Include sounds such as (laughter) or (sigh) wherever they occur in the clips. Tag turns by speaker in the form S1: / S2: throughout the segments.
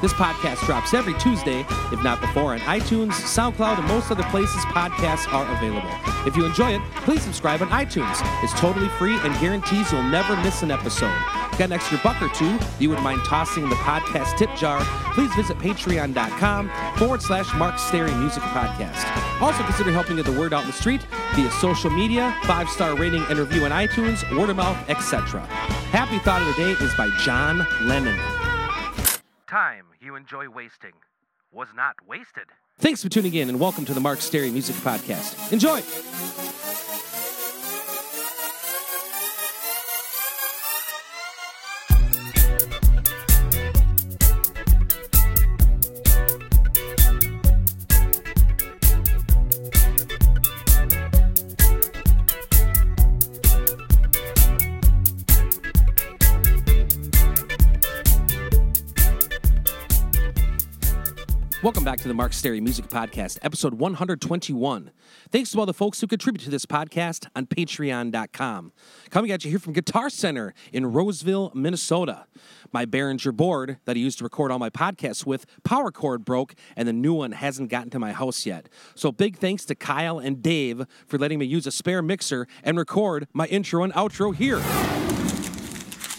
S1: This podcast drops every Tuesday, if not before, on iTunes, SoundCloud, and most other places podcasts are available. If you enjoy it, please subscribe on iTunes. It's totally free and guarantees you'll never miss an episode. Got an extra buck or two you wouldn't mind tossing in the podcast tip jar, please visit patreon.com forward slash Mark Stary Music Podcast. Also consider helping get the word out in the street via social media, five star rating and review on iTunes, word of mouth, etc. Happy Thought of the Day is by John Lennon.
S2: Enjoy wasting was not wasted.
S1: Thanks for tuning in and welcome to the Mark Stary Music Podcast. Enjoy! The Mark Stary Music Podcast, episode 121. Thanks to all the folks who contribute to this podcast on patreon.com. Coming at you here from Guitar Center in Roseville, Minnesota. My Behringer board that I used to record all my podcasts with, power cord broke, and the new one hasn't gotten to my house yet. So big thanks to Kyle and Dave for letting me use a spare mixer and record my intro and outro here.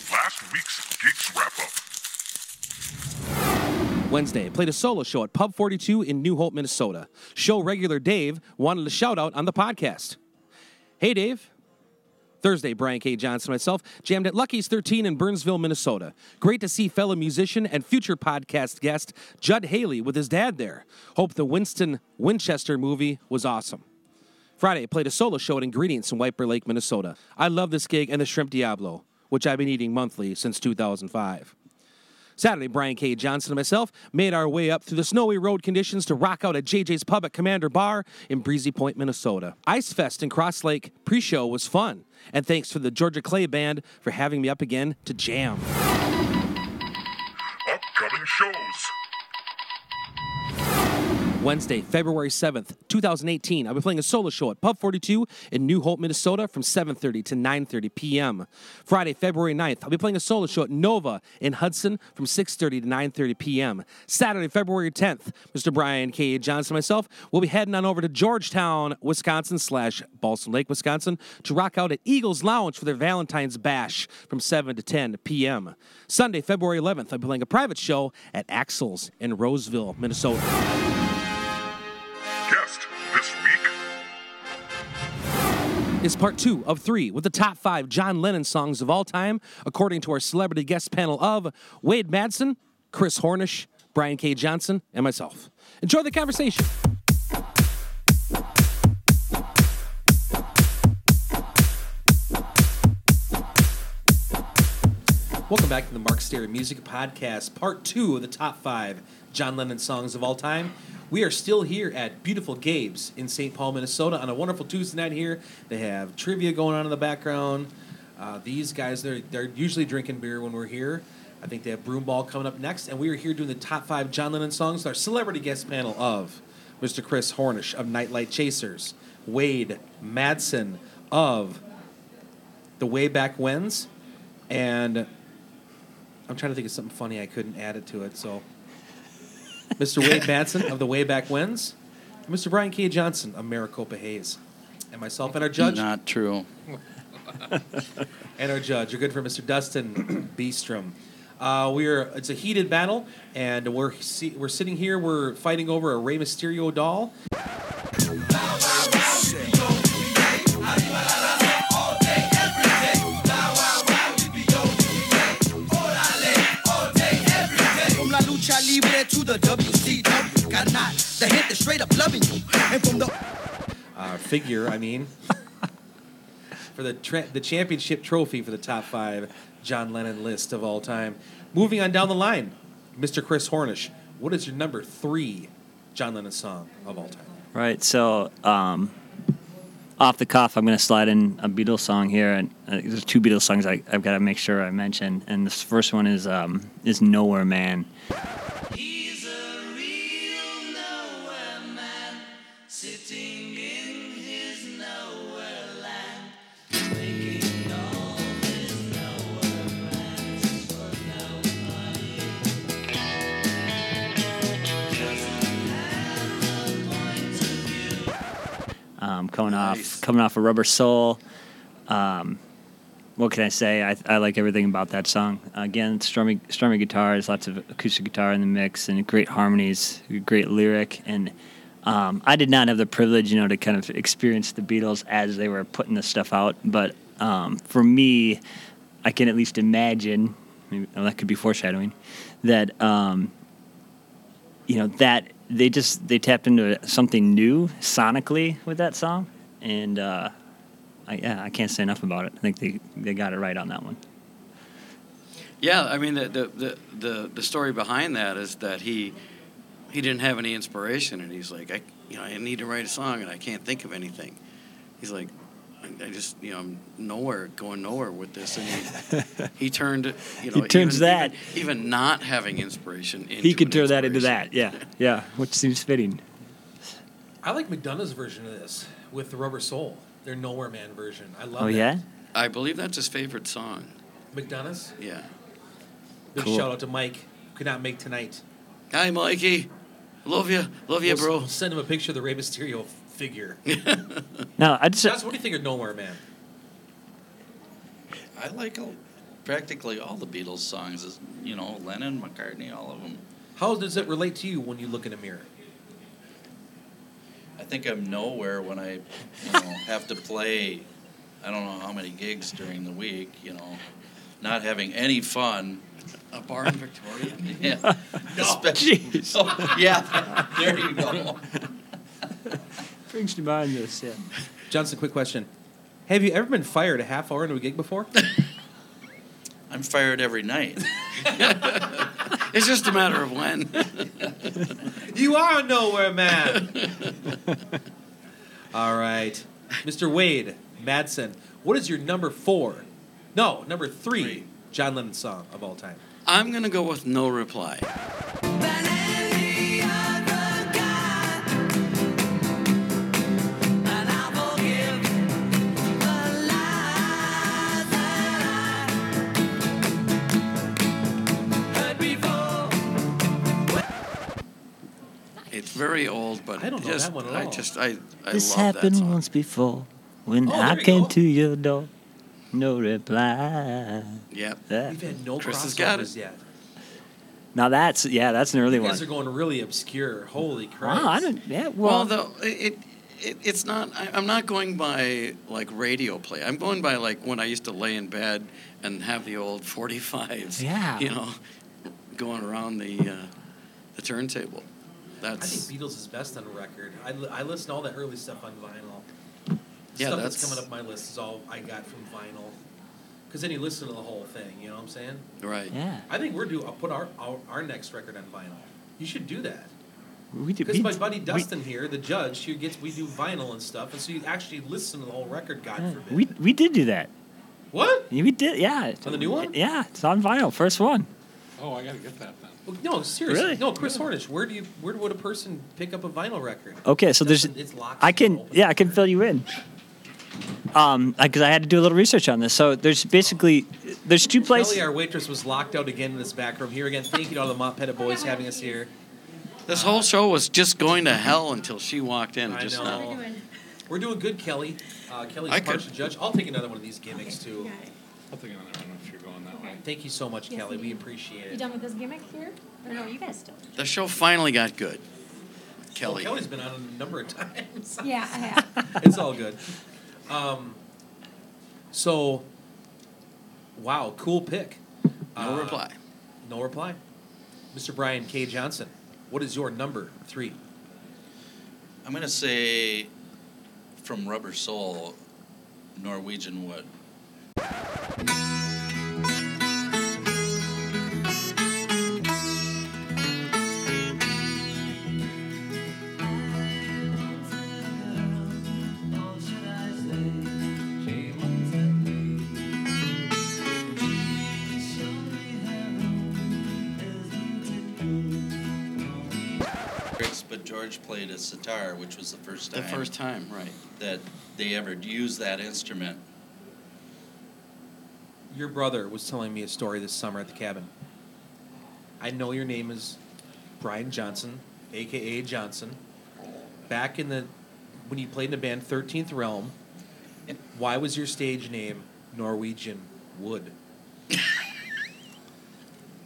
S3: Last week's Geeks Wrap Up.
S1: Wednesday, played a solo show at Pub 42 in New Hope, Minnesota. Show regular Dave wanted a shout out on the podcast. Hey, Dave. Thursday, Brian K. Johnson myself jammed at Lucky's 13 in Burnsville, Minnesota. Great to see fellow musician and future podcast guest Judd Haley with his dad there. Hope the Winston Winchester movie was awesome. Friday, played a solo show at Ingredients in White Bear Lake, Minnesota. I love this gig and the Shrimp Diablo, which I've been eating monthly since 2005. Saturday, Brian K. Johnson and myself made our way up through the snowy road conditions to rock out at JJ's Pub at Commander Bar in Breezy Point, Minnesota. Ice Fest in Cross Lake pre show was fun, and thanks to the Georgia Clay Band for having me up again to jam.
S3: Upcoming shows.
S1: Wednesday, February 7th, 2018, I'll be playing a solo show at Pub 42 in New Hope, Minnesota from 7.30 to 9.30 p.m. Friday, February 9th, I'll be playing a solo show at Nova in Hudson from 6.30 to 9.30 p.m. Saturday, February 10th, Mr. Brian K. Johnson and myself will be heading on over to Georgetown, Wisconsin slash Balsam Lake, Wisconsin to rock out at Eagles Lounge for their Valentine's Bash from 7 to 10 p.m. Sunday, February 11th, I'll be playing a private show at Axel's in Roseville, Minnesota. Is part two of three with the top five John Lennon songs of all time, according to our celebrity guest panel of Wade Madsen, Chris Hornish, Brian K. Johnson, and myself. Enjoy the conversation. Welcome back to the Mark Stary Music Podcast, part two of the top five John Lennon songs of all time. We are still here at beautiful Gabe's in St. Paul, Minnesota, on a wonderful Tuesday night here. They have trivia going on in the background. Uh, these guys, they're, they're usually drinking beer when we're here. I think they have Broom Ball coming up next, and we are here doing the top five John Lennon songs. Our celebrity guest panel of Mr. Chris Hornish of Nightlight Chasers, Wade Madsen of the Way Back Whens, and I'm trying to think of something funny I couldn't add it to it. So, Mr. (laughs) Wade Madsen of the Way Back and Mr. Brian K. Johnson of Maricopa Hayes, and myself and our judge
S4: Not true.
S1: and our judge. You're good for Mr. Dustin (clears throat) Beestrom. Uh, we're it's a heated battle, and we're see, we're sitting here. We're fighting over a Rey Mysterio doll. Figure, I mean, (laughs) for the tra- the championship trophy for the top five John Lennon list of all time. Moving on down the line, Mr. Chris Hornish, what is your number three John Lennon song of all time?
S4: Right. So, um, off the cuff, I'm going to slide in a Beatles song here, and uh, there's two Beatles songs I, I've got to make sure I mention. And this first one is um, is Nowhere Man.
S5: He's a real nowhere man, sitting in
S4: um, coming
S6: Nice.
S4: off coming off of Rubber Soul. Um, what can I say? I, I like everything about that song. Again, stormy stormy guitars, lots of acoustic guitar in the mix, and great harmonies, great lyric. And um, I did not have the privilege, you know, to kind of experience the Beatles as they were putting this stuff out. But um, for me, I can at least imagine. Maybe, well, that could be foreshadowing. That um, you know that they just they tapped into something new sonically with that song, and uh, I, yeah, I can't say enough about it. I think they they got it right on that one.
S6: Yeah, I mean the the, the the the story behind that is that he he didn't have any inspiration, and he's like, I you know I need to write a song, and I can't think of anything. He's like, I, I just you know I'm nowhere, going nowhere with this, and he he turned you (laughs) know
S4: He turns
S6: even,
S4: that-
S6: even, even not having inspiration. Into
S4: he could
S6: an
S4: turn that into that, yeah, yeah, which seems fitting.
S1: I like McDonough's version of this with the Rubber Soul. Their Nowhere Man version. I love
S4: Oh
S1: that.
S4: yeah,
S6: I believe that's his favorite song.
S1: McDonough's.
S6: Yeah.
S1: Big
S4: Cool.
S1: shout out to Mike. Could not make tonight.
S6: Hi, Mikey. Love you. Love you,
S1: We'll-
S6: bro.
S1: We'll send him a picture of the Rey Mysterio figure. (laughs)
S4: no, I just
S1: Josh, what do you think of Nowhere Man?
S7: I like all, practically all the Beatles songs. Is you know Lennon, McCartney, all of them.
S1: How does it relate to you when you look in a mirror?
S7: I think I'm nowhere when I, you know, (laughs) have to play. I don't know how many gigs during the week. You know, not having any fun.
S6: A bar in Victoria. (laughs)
S7: Yeah.
S1: No. (laughs)
S7: Oh, Especially-
S4: Jeez.
S7: Oh, (laughs) yeah. There you go.
S4: brings to mind this. Yeah,
S1: Johnson, quick question. Have you ever been fired a half hour into a gig before?
S7: I'm fired every night.
S6: It's just a matter of when.
S1: you are a Nowhere Man. All right. Mr. Wade Madsen, what is your number four? No, number three,
S7: Three.
S1: John Lennon song of all time.
S6: I'm gonna go with no reply.
S5: Than any other guy. And I'll forgive the lies that I heard before.
S6: It's very old, but
S1: I don't know
S6: just,
S1: that one at
S6: I
S1: all.
S6: just I, I
S4: this
S6: love that
S4: happened
S6: song.
S4: once before when
S1: Oh,
S4: I
S1: there you
S4: came
S1: go.
S4: to your door. No reply.
S6: Yep.
S4: Yeah.
S1: We've had no
S6: Chris has got it.
S1: yet.
S4: Now that's yeah, that's an early
S1: You
S4: one.
S1: guys are going really obscure. Holy crap!
S4: Wow, I didn't. Yeah,
S6: Well,
S4: well,
S6: though it, it it's not. I, I'm not going by like radio play. I'm going by like when I used to lay in bed and have the old 45s.
S4: Yeah.
S6: You know, going around the uh, the turntable. That's.
S1: I
S6: That's
S1: think Beatles is best on a record. I, I listen to all that early stuff on vinyl.
S6: Yeah,
S1: stuff that's,
S6: that's-
S1: coming up my list is all I got from vinyl. Because then you listen to the whole thing, you know what I'm saying?
S6: right.
S4: yeah.
S1: I think we're due. I'll put our, our our next record on vinyl. You should do that.
S4: We did.
S1: Because
S4: we-
S1: my buddy
S4: we-
S1: Dustin here, the judge, he gets we do vinyl and stuff, and so you actually listen to the whole record. God
S4: yeah,
S1: forbid.
S4: we we did do that.
S1: what?
S4: Yeah, We did. Yeah.
S1: On the new one?
S4: Yeah, it's on vinyl. First one.
S8: Oh, I gotta get that then.
S1: Well, no, seriously.
S4: Really?
S1: No, Chris Hornish. Where do you? Where would a person pick up a vinyl record?
S4: Okay, so there's.
S1: Dustin, it's locked
S4: I can. Yeah, I can fill you in. Um, because I had to do a little research on this. So there's basically there's two places.
S1: Kelly, our waitress, was locked out again in this back room. Here again, thank you to all the Mott Pettit boys having us here.
S6: This whole show was just going to hell until she walked in
S1: I
S6: just
S1: know.
S6: now.
S1: We're doing good, Kelly. Uh, Kelly's
S6: I
S1: a partial
S6: could-
S1: judge. I'll take another one of these gimmicks too.
S8: I'll take it on there if you're going that way.
S1: Thank you so much,
S9: Yes,
S1: Kelly.
S9: we
S1: appreciate it.
S9: You done with this gimmick here? Or no, you guys still?
S6: The show finally got good.
S1: Well,
S6: Kelly.
S1: Kelly's been on a number of (laughs) times.
S9: Yeah, I have.
S1: it's all good. Um, so, wow, cool pick.
S6: No
S1: Uh,
S6: reply.
S1: No reply. Mr. Brian K. Johnson, what is your number three?
S7: I'm gonna say from Rubber Soul, Norwegian Wood. Sitar, which was the first
S6: The
S7: time
S6: first time, right.
S7: that they ever used that instrument.
S1: Your brother was telling me a story this summer at the cabin. I know your name is Brian Johnson, aka Johnson. Back in the when you played in the band Thirteenth Realm, why was your stage name Norwegian Wood? (laughs)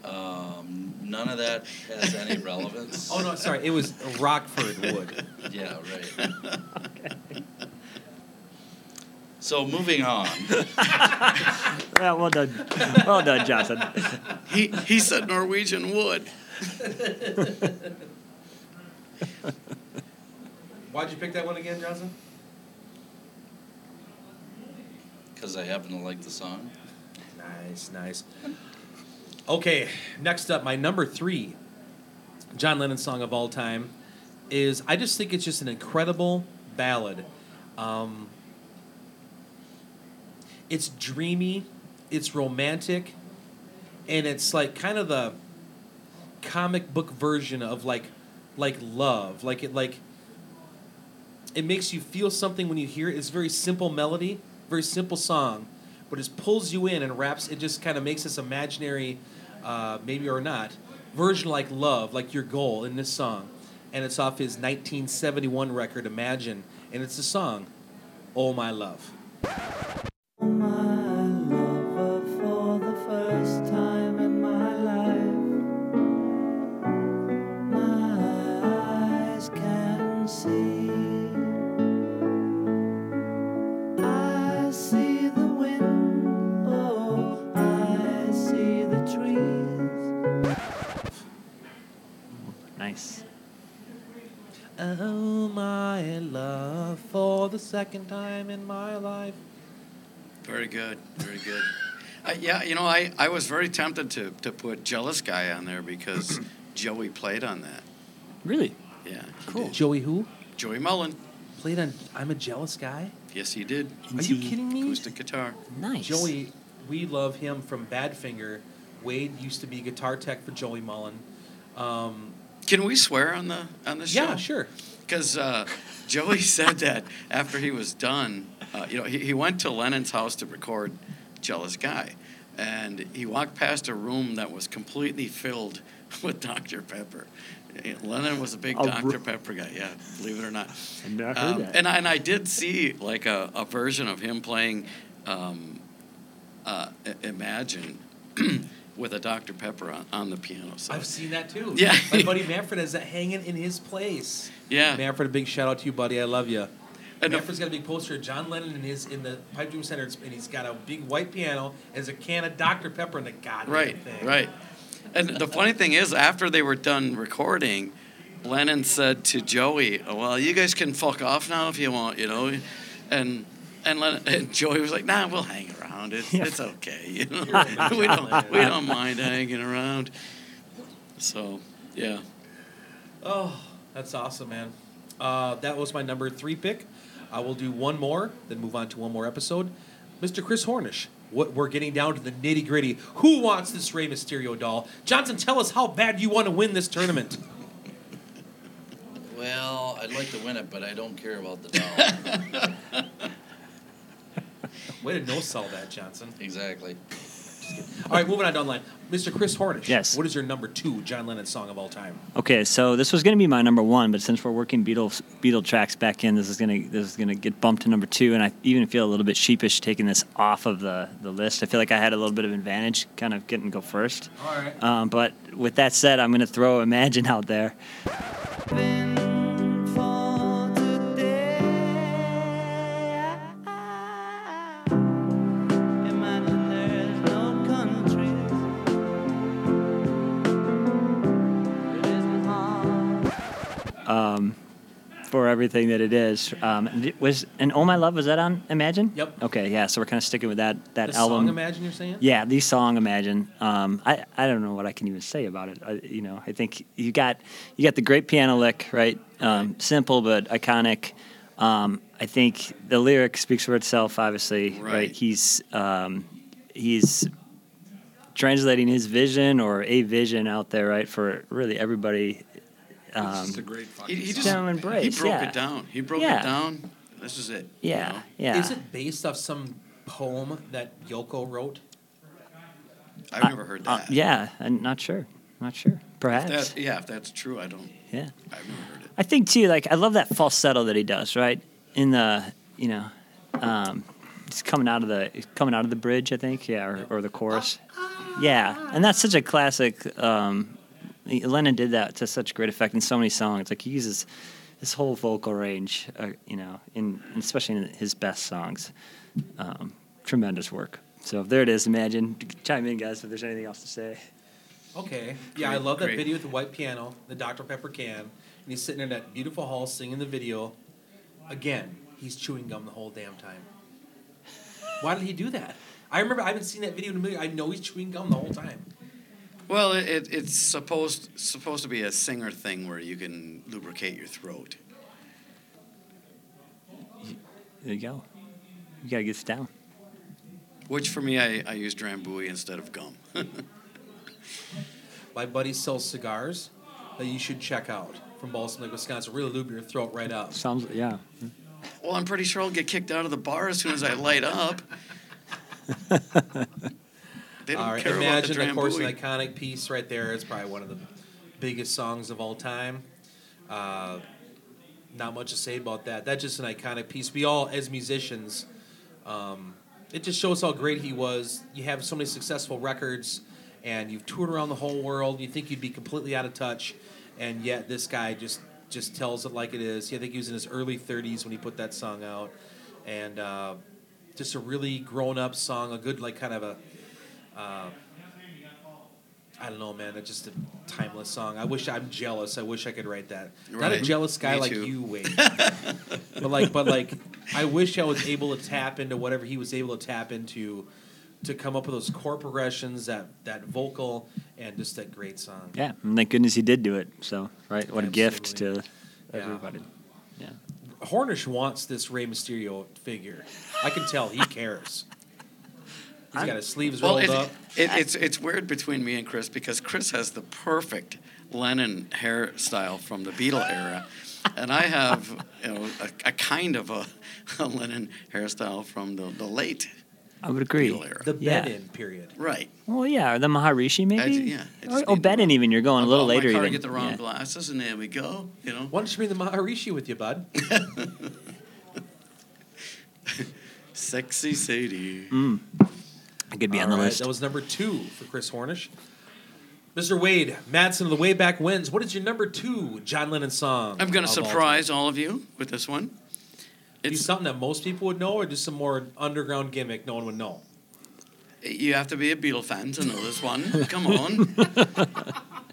S7: Um, none of that has any (laughs) relevance.
S1: Oh no, sorry, it was Rockford Wood.
S7: Yeah, right. So moving on. (laughs)
S4: Well, well done, well done, Johnson.
S6: He he said Norwegian wood.
S1: Why'd you pick that one again, Johnson?
S7: Because I happen to like the song.
S1: Nice, nice. Okay, next up, my number three John Lennon song of all time is I just think it's just an incredible ballad. Um, it's dreamy, it's romantic, and it's like kind of the comic book version of like like love. Like it like it makes you feel something when you hear it. It's very simple melody, very simple song, but it pulls you in and wraps. It just kind of makes this imaginary, uh, maybe or not, version like love, like your goal in this song, and it's off his 1971 record Imagine, and it's the song, "Oh My Love." Second time in my life.
S6: Very good, very good. Uh, yeah, you know, I, I was very tempted to, to put Jealous Guy on there because (clears throat) Joey played on that.
S4: Really?
S6: Yeah.
S1: Cool.
S6: did.
S1: Joey who?
S6: Joey Molland.
S1: Played on I'm a Jealous Guy?
S6: Yes, he did.
S1: Are you kidding me?
S6: Acoustic guitar.
S4: Nice.
S1: Joey, we love him from Badfinger. Wade used to be guitar tech for Joey Molland. Um,
S6: Can we swear on the on the show?
S1: yeah, sure.
S6: Because uh, Joey said that after he was done, uh, you know, he, he went to Lennon's house to record Jealous Guy. And he walked past a room that was completely filled (laughs) with Dr. Pepper. Eh, Lennon was a big Dr. Pepper guy, yeah, believe it or not.
S4: I've not heard
S6: Um, and, I, and I did see like a, a version of him playing um, uh, Imagine (clears throat) with a Dr. Pepper on, on the piano. So,
S1: I've seen that too.
S6: Yeah.
S1: My buddy (laughs) Manfred has that hanging in his place.
S6: yeah.
S1: Manfred, a big shout out to you, buddy. I love you.
S6: And
S1: Manfred's got a big poster of John Lennon in his in the Pipe Dream Center, and he's got a big white piano and there's a can of Dr. Pepper in the goddamn
S6: Right,
S1: thing.
S6: right. And the funny thing is, after they were done recording, Lennon said to Joey, "Well, you guys can fuck off now if you want, you know." And and, Lennon, and Joey was like, "Nah, we'll hang around. It's it's okay, you (laughs) know. (laughs) we don't we don't mind hanging around." So yeah,
S1: Oh, that's awesome, man. Uh, that was my number three pick. I will do one more, then move on to one more episode. Mr. Chris Hornish. What we're getting down to the nitty gritty. Who wants this Rey Mysterio doll? Johnson, tell us how bad you want to win this tournament. (laughs)
S7: Well, I'd like to win it, but I don't care about the doll.
S1: Way to no sell that, Johnson.
S7: exactly.
S1: All right, moving on down the line. Mr. Chris Hornish.
S4: Yes.
S1: What is your number two John Lennon song of all time?
S4: Okay, so this was going to be my number one, but since we're working Beatles Beatle tracks back in, this is going to this is going to get bumped to number two, and I even feel a little bit sheepish taking this off of the the list. I feel like I had a little bit of advantage, kind of getting to go first.
S1: All right.
S4: Um, but with that said, I'm going to throw Imagine out there. Everything that it is. Um, was and Oh My Love was that on Imagine?
S1: Yep.
S4: Okay, yeah. So we're kind of sticking with that that album.
S1: The
S4: album.
S1: song Imagine you're saying?
S4: Yeah, the song Imagine. Um, I I don't know what I can even say about it. I, you know, I think you got you got the great piano lick, right? Um, simple but iconic. Um, I think the lyric speaks for itself. Obviously, right?
S6: Right.
S4: He's um, he's translating his vision or a vision out there, right, for really everybody Um,
S8: It's a great fucking
S6: He, he
S8: song.
S6: just
S4: Down Embrace,
S6: he broke
S4: yeah.
S6: it down. He broke
S4: Yeah.
S6: it down. This is it. you
S4: yeah,
S6: know?
S4: yeah.
S1: Is it based off some poem that Yoko wrote?
S6: I've
S4: Uh,
S6: never heard
S4: uh,
S6: that.
S4: yeah, I'm not sure. Not sure. Perhaps.
S6: That, yeah, if that's true, I don't.
S4: yeah.
S6: I've never heard it.
S4: I think too, like I love that falsetto that he does, right? In the you know, um, it's coming out of the coming out of the bridge, I think, yeah, or, or the chorus. Yeah, and that's such a classic. Um, Lennon did that to such great effect in so many songs. Like he uses his whole vocal range, uh, you know, in especially in his best songs. Um, tremendous work. So there it is. Imagine. Chime in, guys, if there's anything else to say.
S1: Okay. Yeah, I love that
S6: great.
S1: video with the white piano, the Dr. Pepper can, and he's sitting in that beautiful hall singing the video. Again, he's chewing gum the whole damn time. Why did he do that? I remember I haven't seen that video in a million. I know he's chewing gum the whole time.
S6: Well, it, it, it's supposed supposed to be a singer thing where you can lubricate your throat.
S4: There you go. You gotta get this down.
S6: Which for me, I, I use Drambuie instead of gum. (laughs)
S1: My buddy sells cigars that you should check out from Balsam Lake, Wisconsin. Really lube your throat right up.
S4: Sounds yeah.
S6: well, I'm pretty sure I'll get kicked out of the bar as soon as I light up. (laughs) They don't
S1: All right,
S6: care
S1: imagine,
S6: about
S1: of course, an iconic piece right there. It's probably one of the biggest songs of all time. Uh, not much to say about that. That's just an iconic piece. We all, as musicians, um, it just shows how great he was. You have so many successful records, and you've toured around the whole world. You think you'd be completely out of touch, and yet this guy just just tells it like it is. I think he was in his early 30s when he put that song out, and uh, just a really grown up song, a good like kind of a. Uh, I don't know, man. It's just a timeless song. I wish I'm jealous. I wish I could write that. Not a jealous guy
S6: Me
S1: like
S6: too.
S1: you, Wade. (laughs) but like, but like, I wish I was able to tap into whatever he was able to tap into, to come up with those chord progressions, that that vocal, and just that great song.
S4: Yeah, and thank goodness he did do it. So, right, what a gift to
S1: Absolutely. Yeah.
S4: everybody. Yeah.
S1: Hornish wants this Rey Mysterio figure. I can tell he cares. He's got his sleeves
S6: Well,
S1: rolled
S6: it,
S1: up.
S6: it, it's it's weird between me and Chris because Chris has the perfect Lennon hairstyle from the Beatle era, and I have you know a, a kind of a, (laughs) a Lennon hairstyle from the, the late
S4: I would agree.
S6: Beatle era.
S1: The
S4: Yeah.
S1: bed in period.
S6: right.
S4: Well, yeah, or the Maharishi maybe.
S6: I yeah, I
S4: Or,
S6: just
S4: oh,
S6: need the
S4: Bedin even. You're going a
S6: I'll
S4: little
S6: go out
S4: later
S6: my car,
S4: even.
S6: get the wrong
S4: yeah.
S6: glasses, and there we go. You know,
S1: Why don't you bring the Maharishi with you, bud? (laughs)
S6: sexy Sadie.
S4: Mm. I could be on the
S1: All right,
S4: list.
S1: That was number two for Chris Hornish. Mr. Wade, Madsen of the Wayback wins. What is your number two John Lennon song?
S6: I'm going to
S1: of all
S6: surprise all of you with this one.
S1: time? Be
S6: It's
S1: something that most people would know, or just some more underground gimmick no one would know.
S6: You have to be a Beatle fan to know this one. (laughs) Come on.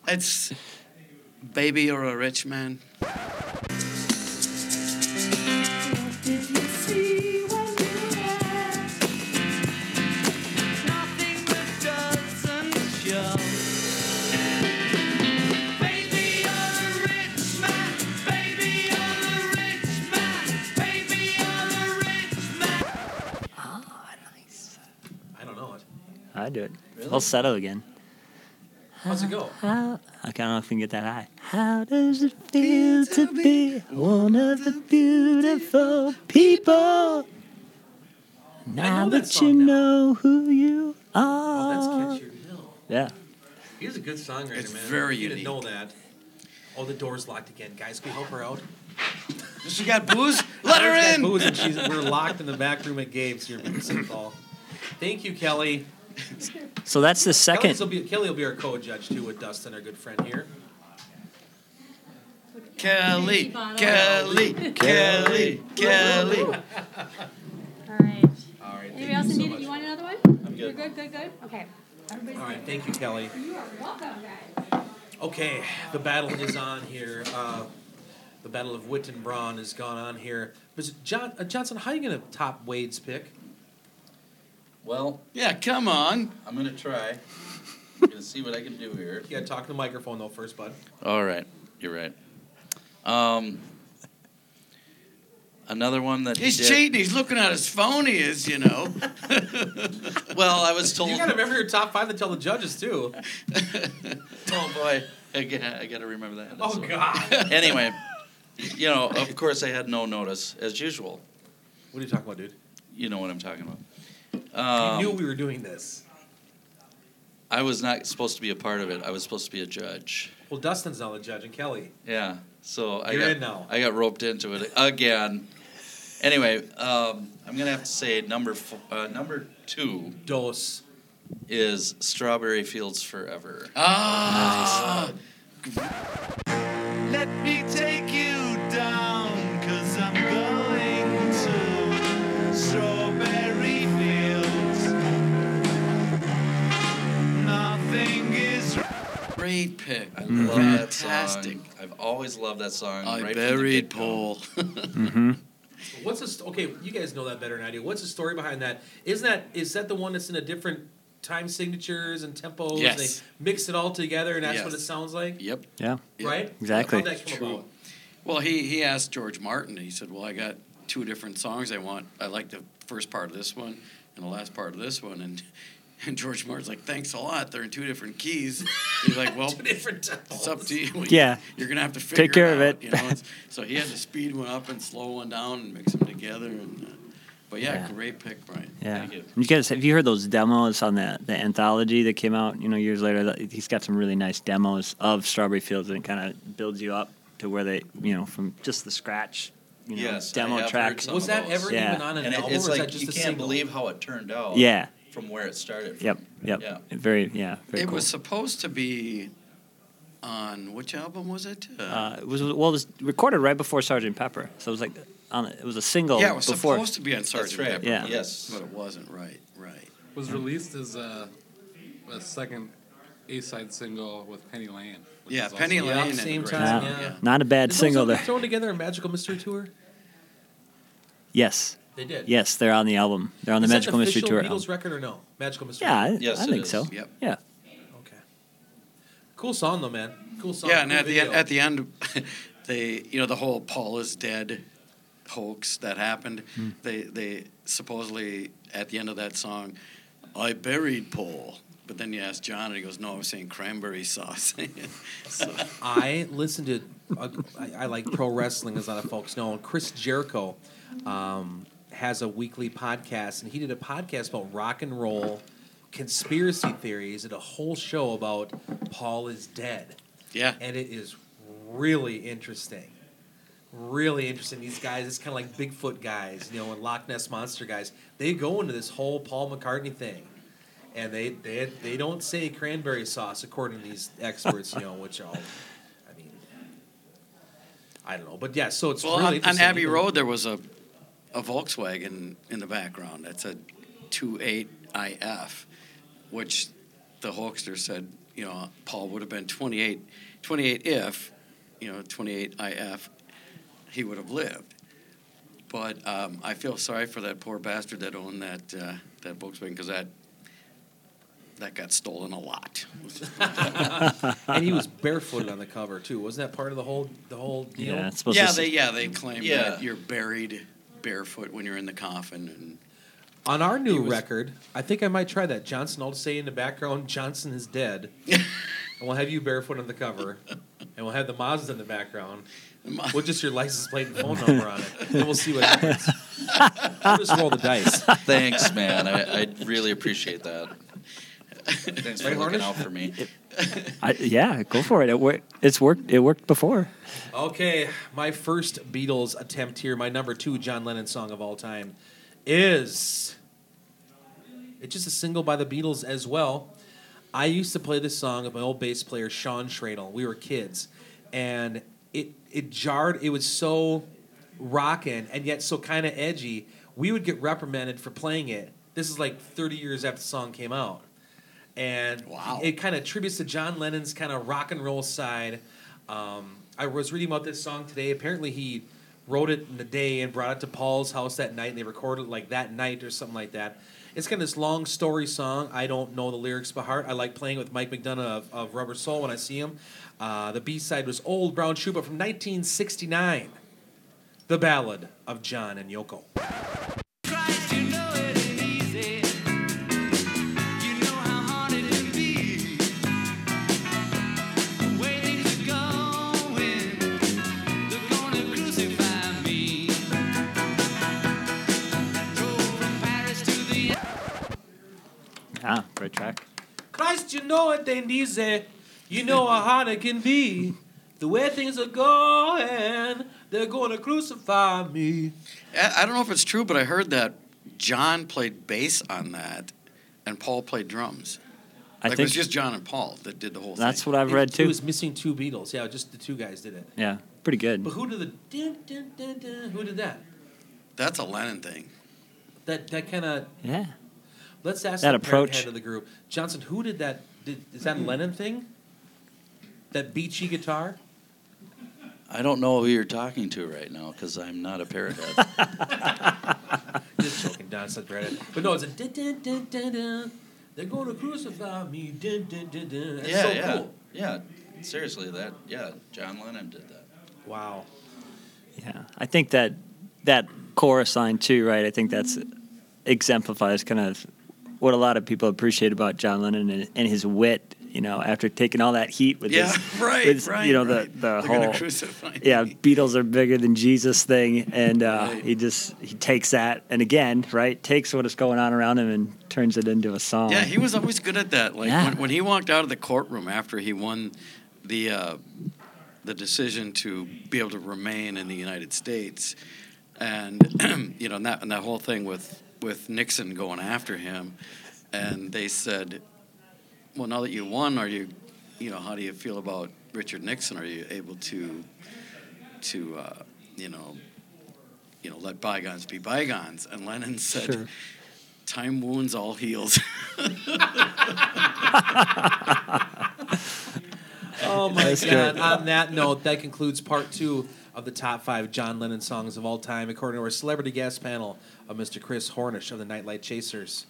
S6: it's Baby You're a Rich Man.
S4: Falsetto again.
S1: How's it go?
S4: How, I don't know if we can get that high. How does it feel to be one of the beautiful people? Now
S1: that
S4: that you
S1: now.
S4: know who you
S1: Oh,
S4: are.
S1: that's Catch Your Hill.
S4: Yeah.
S1: He's a good songwriter,
S6: It's
S1: man.
S6: very
S1: you
S6: unique.
S1: didn't know that. Oh, the door's locked again. Guys, can we help her out?
S6: She got booze? (laughs) Let her in!
S1: Booze and she's, we're locked in the back room at Gabe's here in St. Paul. Thank you, Kelly.
S4: So that's the second.
S1: Will be, Kelly will be our co-judge too with Dustin, our good friend here.
S6: Kelly, Kelly, Kelly, Kelly.
S9: All right.
S1: All right. Thank
S9: Anybody else
S1: you so
S9: need
S1: much.
S9: You want another one?
S7: I'm
S9: You're
S7: good.
S9: good, good, good? Okay. Everybody's
S1: All right.
S9: good.
S1: Thank you, Kelly.
S9: You are welcome, guys.
S1: Okay, the battle is on here. Uh, the battle of Wit and Braun has gone on here. But John uh, Johnson, how are you going to top Wade's pick?
S7: Well,
S6: Yeah, come on.
S7: I'm gonna try. I'm (laughs) gonna see what I can do here.
S1: You got to talk to the microphone though first, bud.
S7: All right, you're right. Um, another one that he
S6: He's
S7: did-
S6: cheating. He's looking at his phone. He is, you know. (laughs)
S7: Well, I was told.
S1: You got to remember your top five to tell the judges too. (laughs)
S7: oh boy. I got, I got to remember that.
S1: Oh
S7: So-
S1: God!
S7: Anyway, you know, of course, I had no notice as usual.
S1: what are you talking about, dude?
S7: You know what I'm talking about. Um,
S1: you knew we were doing this.
S7: I was not supposed to be a part of it. I was supposed to be a judge.
S1: Well, Dustin's now the judge, and Kelly.
S7: Yeah. So I
S1: You're
S7: got
S1: in now.
S7: I got roped into it again. Anyway, um, I'm gonna have to say number f- uh, number two
S1: Dos.
S7: is Strawberry Fields Forever.
S6: Ah,
S5: Let me
S6: pick.
S7: I love that
S6: Fantastic.
S7: song. I've always loved that song.
S6: I
S7: right
S6: buried
S7: get-go.
S6: Paul. (laughs)
S4: Mm-hmm.
S1: What's the st- okay? You guys know that better than I do. What's the story behind that? Isn't that is that the one that's in a different time signatures and tempos?
S6: Yes.
S1: And they mix it all together, and that's what it sounds like,
S6: yep.
S4: Yeah.
S1: right?
S4: Exactly.
S1: How'd that come
S6: True.
S1: about?
S6: Well, he, he asked George Martin. He said, "Well, I got two different songs I want. I like the first part of this one and the last part of this one." And and George Martin's like, "Thanks a lot. They're in two different keys." (laughs) He's like, "Well,
S1: Two different tempos.
S6: it's up to you.
S4: Yeah.
S6: you're gonna have to figure
S4: Take care
S6: it
S4: of
S6: out,
S4: it.
S6: You know? (laughs) So he had to speed one up and slow one down and mix them together. And uh, but yeah,
S4: Yeah.
S6: great pick, Brian.
S4: Yeah.
S7: Thank you.
S4: You guys, have you heard those demos on the the anthology that came out? You know, years later. He's got some really nice demos of Strawberry Fields, and it kind of builds you up to where they, you know, from just the scratch, you know,
S7: Yes,
S4: demo
S7: have heard
S4: tracks.
S1: Was that ever
S4: Yeah.
S1: even on an
S7: And it,
S1: album,
S7: it's
S1: or is
S7: like
S1: that just
S7: you
S1: a
S7: can't
S1: single?
S7: believe how it turned out.
S4: Yeah.
S7: From where it started. From.
S4: Yep. Yep.
S7: Yeah.
S4: Very. Yeah. Very
S6: it
S4: cool.
S6: was supposed to be on which album was it?
S4: Uh, it was well, it was recorded right before Sergeant Pepper, so it was like on it was a single.
S6: yeah, it was
S4: before.
S6: supposed to be on Sergeant
S7: right.
S6: Pepper.
S4: Yeah.
S7: Yes.
S6: but it wasn't. Right, right.
S8: Was released as a, a second A-side single with Penny Lane.
S6: Yeah, Penny
S8: also-
S6: Lane
S1: Yeah,
S6: and
S1: same time.
S4: Yeah.
S1: Yeah.
S4: Not a bad
S1: Did
S4: single
S1: ever
S4: there.
S1: thrown together a Magical Mystery Tour?
S4: Yes.
S1: They did.
S4: Yes, they're on the album. They're on the
S1: Is
S4: Magical
S1: that
S4: Mystery
S1: official
S4: Tour.
S1: Beatles
S4: album.
S1: record or no? Magical Mystery.
S4: Yeah, I,
S7: Yes,
S4: I
S7: it
S4: think
S7: is.
S4: so.
S6: Yep.
S4: Yeah.
S1: Okay. Cool song though, man. Cool song.
S6: Yeah, and
S1: cool
S6: at the end,
S1: video.
S6: at the end, (laughs) they you know the whole Paul is dead hoax that happened.
S4: Hmm.
S6: They they supposedly at the end of that song, I buried Paul. But then you ask John, and he goes, "No, I was saying cranberry sauce." (laughs) so,
S1: I listen to. Uh, I, I like pro wrestling, as a lot of folks know. And Chris Jericho um, has a weekly podcast, and he did a podcast about rock and roll conspiracy theories. and a whole show about Paul is dead,
S6: yeah,
S1: and it is really interesting. Really interesting. These guys, it's kind of like Bigfoot guys, you know, and Loch Ness monster guys. They go into this whole Paul McCartney thing, and they they they don't say cranberry sauce according to these experts, you know, which all, I mean, I don't know, but yeah. So it's
S6: well,
S1: really
S6: on, on. Abbey Road there was a a Volkswagen in the background. That's a 28 IF, which the hoaxer said, you know, Paul would have been 28, 28 if, you know, 28 IF, he would have lived. But um, I feel sorry for that poor bastard that owned that uh, that Volkswagen because that that got stolen a lot. (laughs)
S1: and he was barefooted on the cover too. Wasn't that part of the whole the whole deal?
S4: Yeah,
S6: yeah, they yeah they claim
S7: Yeah.
S6: that you're buried barefoot when you're in the coffin and.
S1: On our new
S6: was-
S1: record, I think I might try that. Johnson, I'll say in the background, Johnson is dead. (laughs) and we'll have you barefoot on the cover. And we'll have the Mazdas in the background. With just your license plate and phone number on it. And we'll see what happens. (laughs) we'll just roll the dice.
S7: Thanks, man. I, I really appreciate that. Thanks for
S1: Right,
S7: looking out for me. (laughs)
S4: I, yeah, go for it. It worked. It's worked. It worked before.
S1: Okay, my first Beatles attempt here, my number two John Lennon song of all time, is. It's just a single by the Beatles as well. I used to play this song with my old bass player Sean Schradel. We were kids, and it it jarred. It was so rockin' and yet so kind of edgy. We would get reprimanded for playing it. This is like 30 years after the song came out, and
S6: Wow.
S1: it kind of tributes to John Lennon's kind of rock and roll side. Um, I was reading about this song today. Apparently, he wrote it in the day and brought it to Paul's house that night, and they recorded it like that night or something like that. It's kind of this long story song. I don't know the lyrics by heart. I like playing with Mike McDonough of, of Rubber Soul when I see him. Uh, the B side was Old Brown Shoe, but from 1969, The Ballad of John and Yoko.
S4: Track.
S1: Christ, you know it ain't easy. You know how hard it can be. The way things are going, they're going to crucify me.
S6: I, I don't know if it's true, but I heard that John played bass on that, and Paul played drums.
S4: I
S6: like it was just John and Paul that did the whole
S4: that's
S6: thing.
S4: That's what I've read
S1: It
S4: too.
S1: was missing two Beatles. Yeah, just the two guys did it.
S4: Yeah, pretty good.
S1: But who did the dun, dun, dun, dun, who did that?
S6: That's a Lennon thing.
S1: That that kind of
S4: Yeah.
S1: Let's ask
S4: That
S1: the parent
S4: approach.
S1: head of the group. Johnson, who did that? Did, is that a Lennon thing? That beachy guitar?
S7: I don't know who you're talking to right now because I'm not a parrot head. (laughs)
S1: Just joking, Don said Reddit. But no, it's a dun, dun, dun, dun, dun. They're going to crucify me. Dun, dun, dun, dun. That's
S7: yeah,
S1: so
S7: yeah,
S1: cool.
S7: yeah. Seriously, that yeah, John Lennon did that.
S1: Wow.
S4: Yeah, I think that that chorus line too, right? I think that's exemplifies kind of what a lot of people appreciate about John Lennon and, and his wit. You know, after taking all that heat with
S6: Yeah,
S4: his, (laughs)
S6: right,
S4: with,
S6: right,
S4: you know,
S6: right.
S4: the the
S6: They're
S4: whole yeah,
S6: me.
S4: Beatles are bigger than Jesus thing, and uh,
S6: Right.
S4: he just he takes that and again, right, takes what is going on around him and turns it into a song.
S6: Yeah, he was always good at that. Like
S4: Yeah.
S6: when, when he walked out of the courtroom after he won the uh, the decision to be able to remain in the United States, and (clears throat) you know, and that and that whole thing with with Nixon going after him, and they said, "Well, now that you won, are you, you know, how do you feel about Richard Nixon? Are you able to to uh, you know, you know, let bygones be bygones?" And Lennon said.
S4: Sure.
S6: Time wounds all heals. (laughs)
S1: Oh my
S4: That's
S1: God!
S4: good.
S1: On that note, that concludes part two of the top five John Lennon songs of all time, according to our celebrity guest panel of Mr. Chris Hornish of the Nightlight Chasers,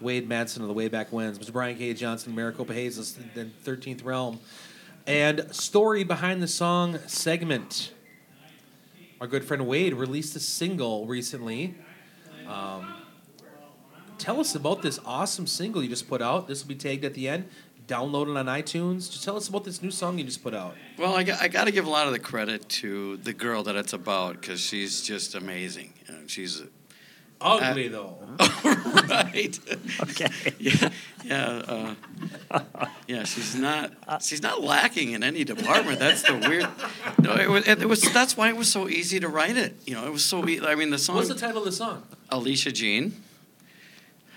S1: Wade Madsen of the Wayback Winds, Mr. Brian K. Johnson, Maricopa Hayes, the Thirteenth Realm, and story behind the song segment. Our good friend Wade released a single recently. Um, tell us about this awesome single you just put out. This will be tagged at the end. Download it on iTunes. Just tell us about this new song you just put out.
S6: Well, I got, I got to give a lot of the credit to the girl that it's about because she's just amazing. You know, she's
S1: Ugly though. (laughs)
S6: right.
S4: Okay.
S6: yeah, yeah, uh, yeah. She's not. She's not lacking in any department. That's the weird. No, it was. It was. That's why it was so easy to write it. You know, it was so. E- I mean, the song.
S1: What's the title of the song?
S6: Alicia Jean.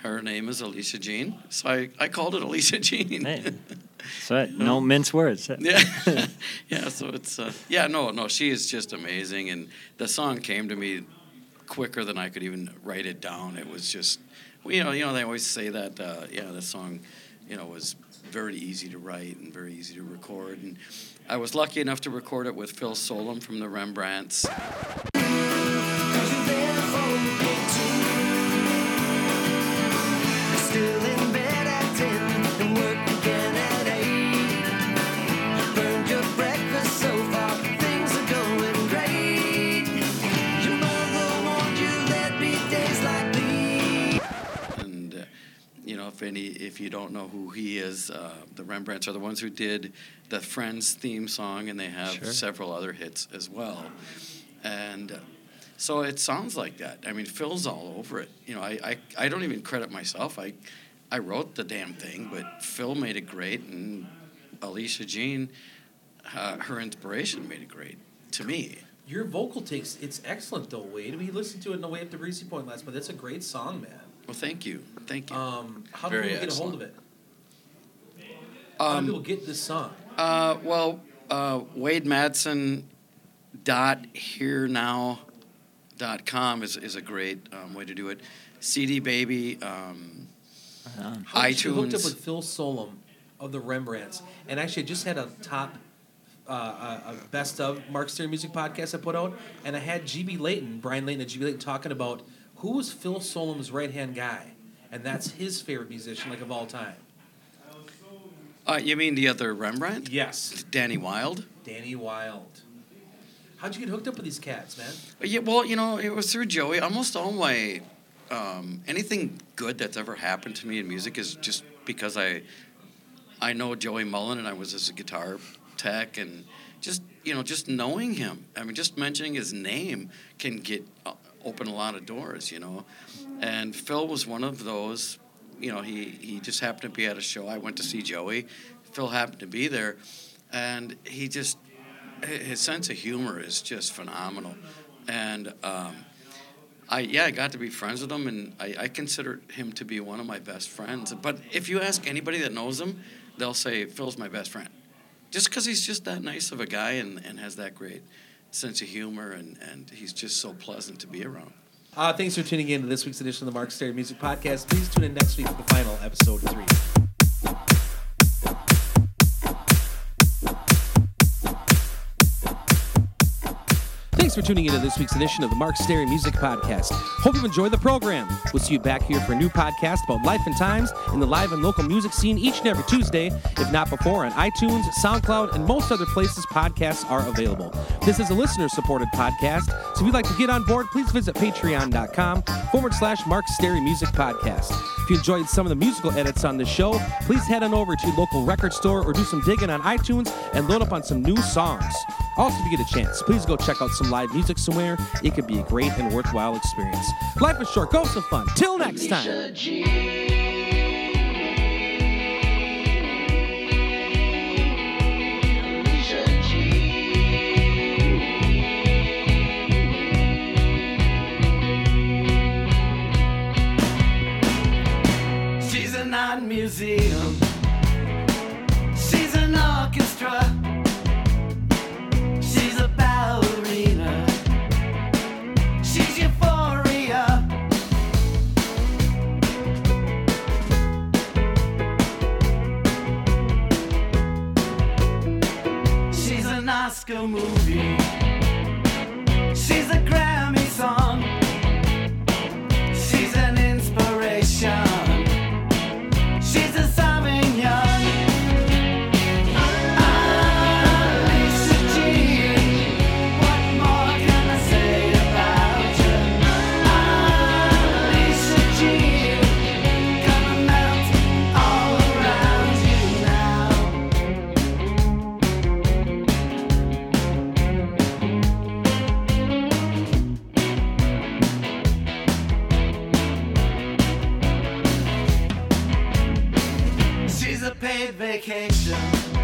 S6: Her name is Alicia Jean, so I, I called it Alicia Jean.
S4: Hey, (laughs) so no mince words.
S6: Yeah, (laughs) yeah. So it's uh, yeah. No, no. She is just amazing, and the song came to me quicker than I could even write it down. It was just, you know, you know, they always say that. Uh, yeah, the song, you know, was very easy to write and very easy to record, and I was lucky enough to record it with Phil Solem from the Rembrandts. Any if you don't know who he is uh, the rembrandts are the ones who did the friends theme song and they have
S4: Sure.
S6: several other hits as well and uh, so it sounds like that i mean phil's all over it you know i, I, I don't even credit myself I, I wrote the damn thing but phil made it great and alicia jean uh, her inspiration made it great to me
S1: Your vocal takes it's excellent though, Wade. We listened to it on the way up to Greasy Point last but It's a great song, man.
S6: Well thank you thank you
S1: Um, how do
S7: Very
S1: people get a hold of it? How
S6: Um,
S1: do people get this song?
S6: Uh, well, uh, Wade Madsen dot here now dot com is, is a great um, way to do it. CD Baby, um,
S1: How did you hooked up with Phil Solem of the Rembrandts, and actually I just had a top uh, a, a best of Mark Stereo Music podcast I put out, and I had GB Leighton, Brian Leighton, and GB Leighton talking about who was Phil Solem's right hand guy, and that's his favorite musician, like of all time.
S6: uh, you mean the other Rembrandt?
S1: Yes,
S6: Danny Wilde?
S1: Danny Wilde. How'd you get hooked up with these cats, man?
S6: Uh, Yeah, well, you know, it was through Joey. Almost all my um, anything good that's ever happened to me in music is just because I I know Joey Molland and I was his guitar tech and just you know just knowing him. I mean, just mentioning his name can get uh, open a lot of doors, you know. And Phil was one of those you know, he, he just happened to be at a show. I went to see Joey. Phil happened to be there, and he just his sense of humor is just phenomenal, and um, I yeah I got to be friends with him, and I, I consider him to be one of my best friends. But if you ask anybody that knows him, they'll say Phil's my best friend, just because he's just that nice of a guy and, and has that great sense of humor, and, and he's just so pleasant to be around.
S1: Uh, thanks for tuning in to this week's edition of the Mark Stary Music Podcast. Please tune in next week for the final episode three. Thanks for tuning in to this week's edition of the Mark Stary Music Podcast. Hope you've enjoyed the program. We'll see you back here for a new podcast about life and times in the live and local music scene each and every Tuesday, if not before, on iTunes, SoundCloud, and most other places podcasts are available. This is a listener supported podcast, so if you'd like to get on board, please visit patreon.com forward slash Mark Stary Music Podcast. If you enjoyed some of the musical edits on the show, please head on over to your local record store or do some digging on iTunes and load up on some new songs. Also, if you get a chance, please go check out some live music somewhere. It could be a great and worthwhile experience. Life is short, go some fun. Till next time.
S5: Museum. a paid vacation.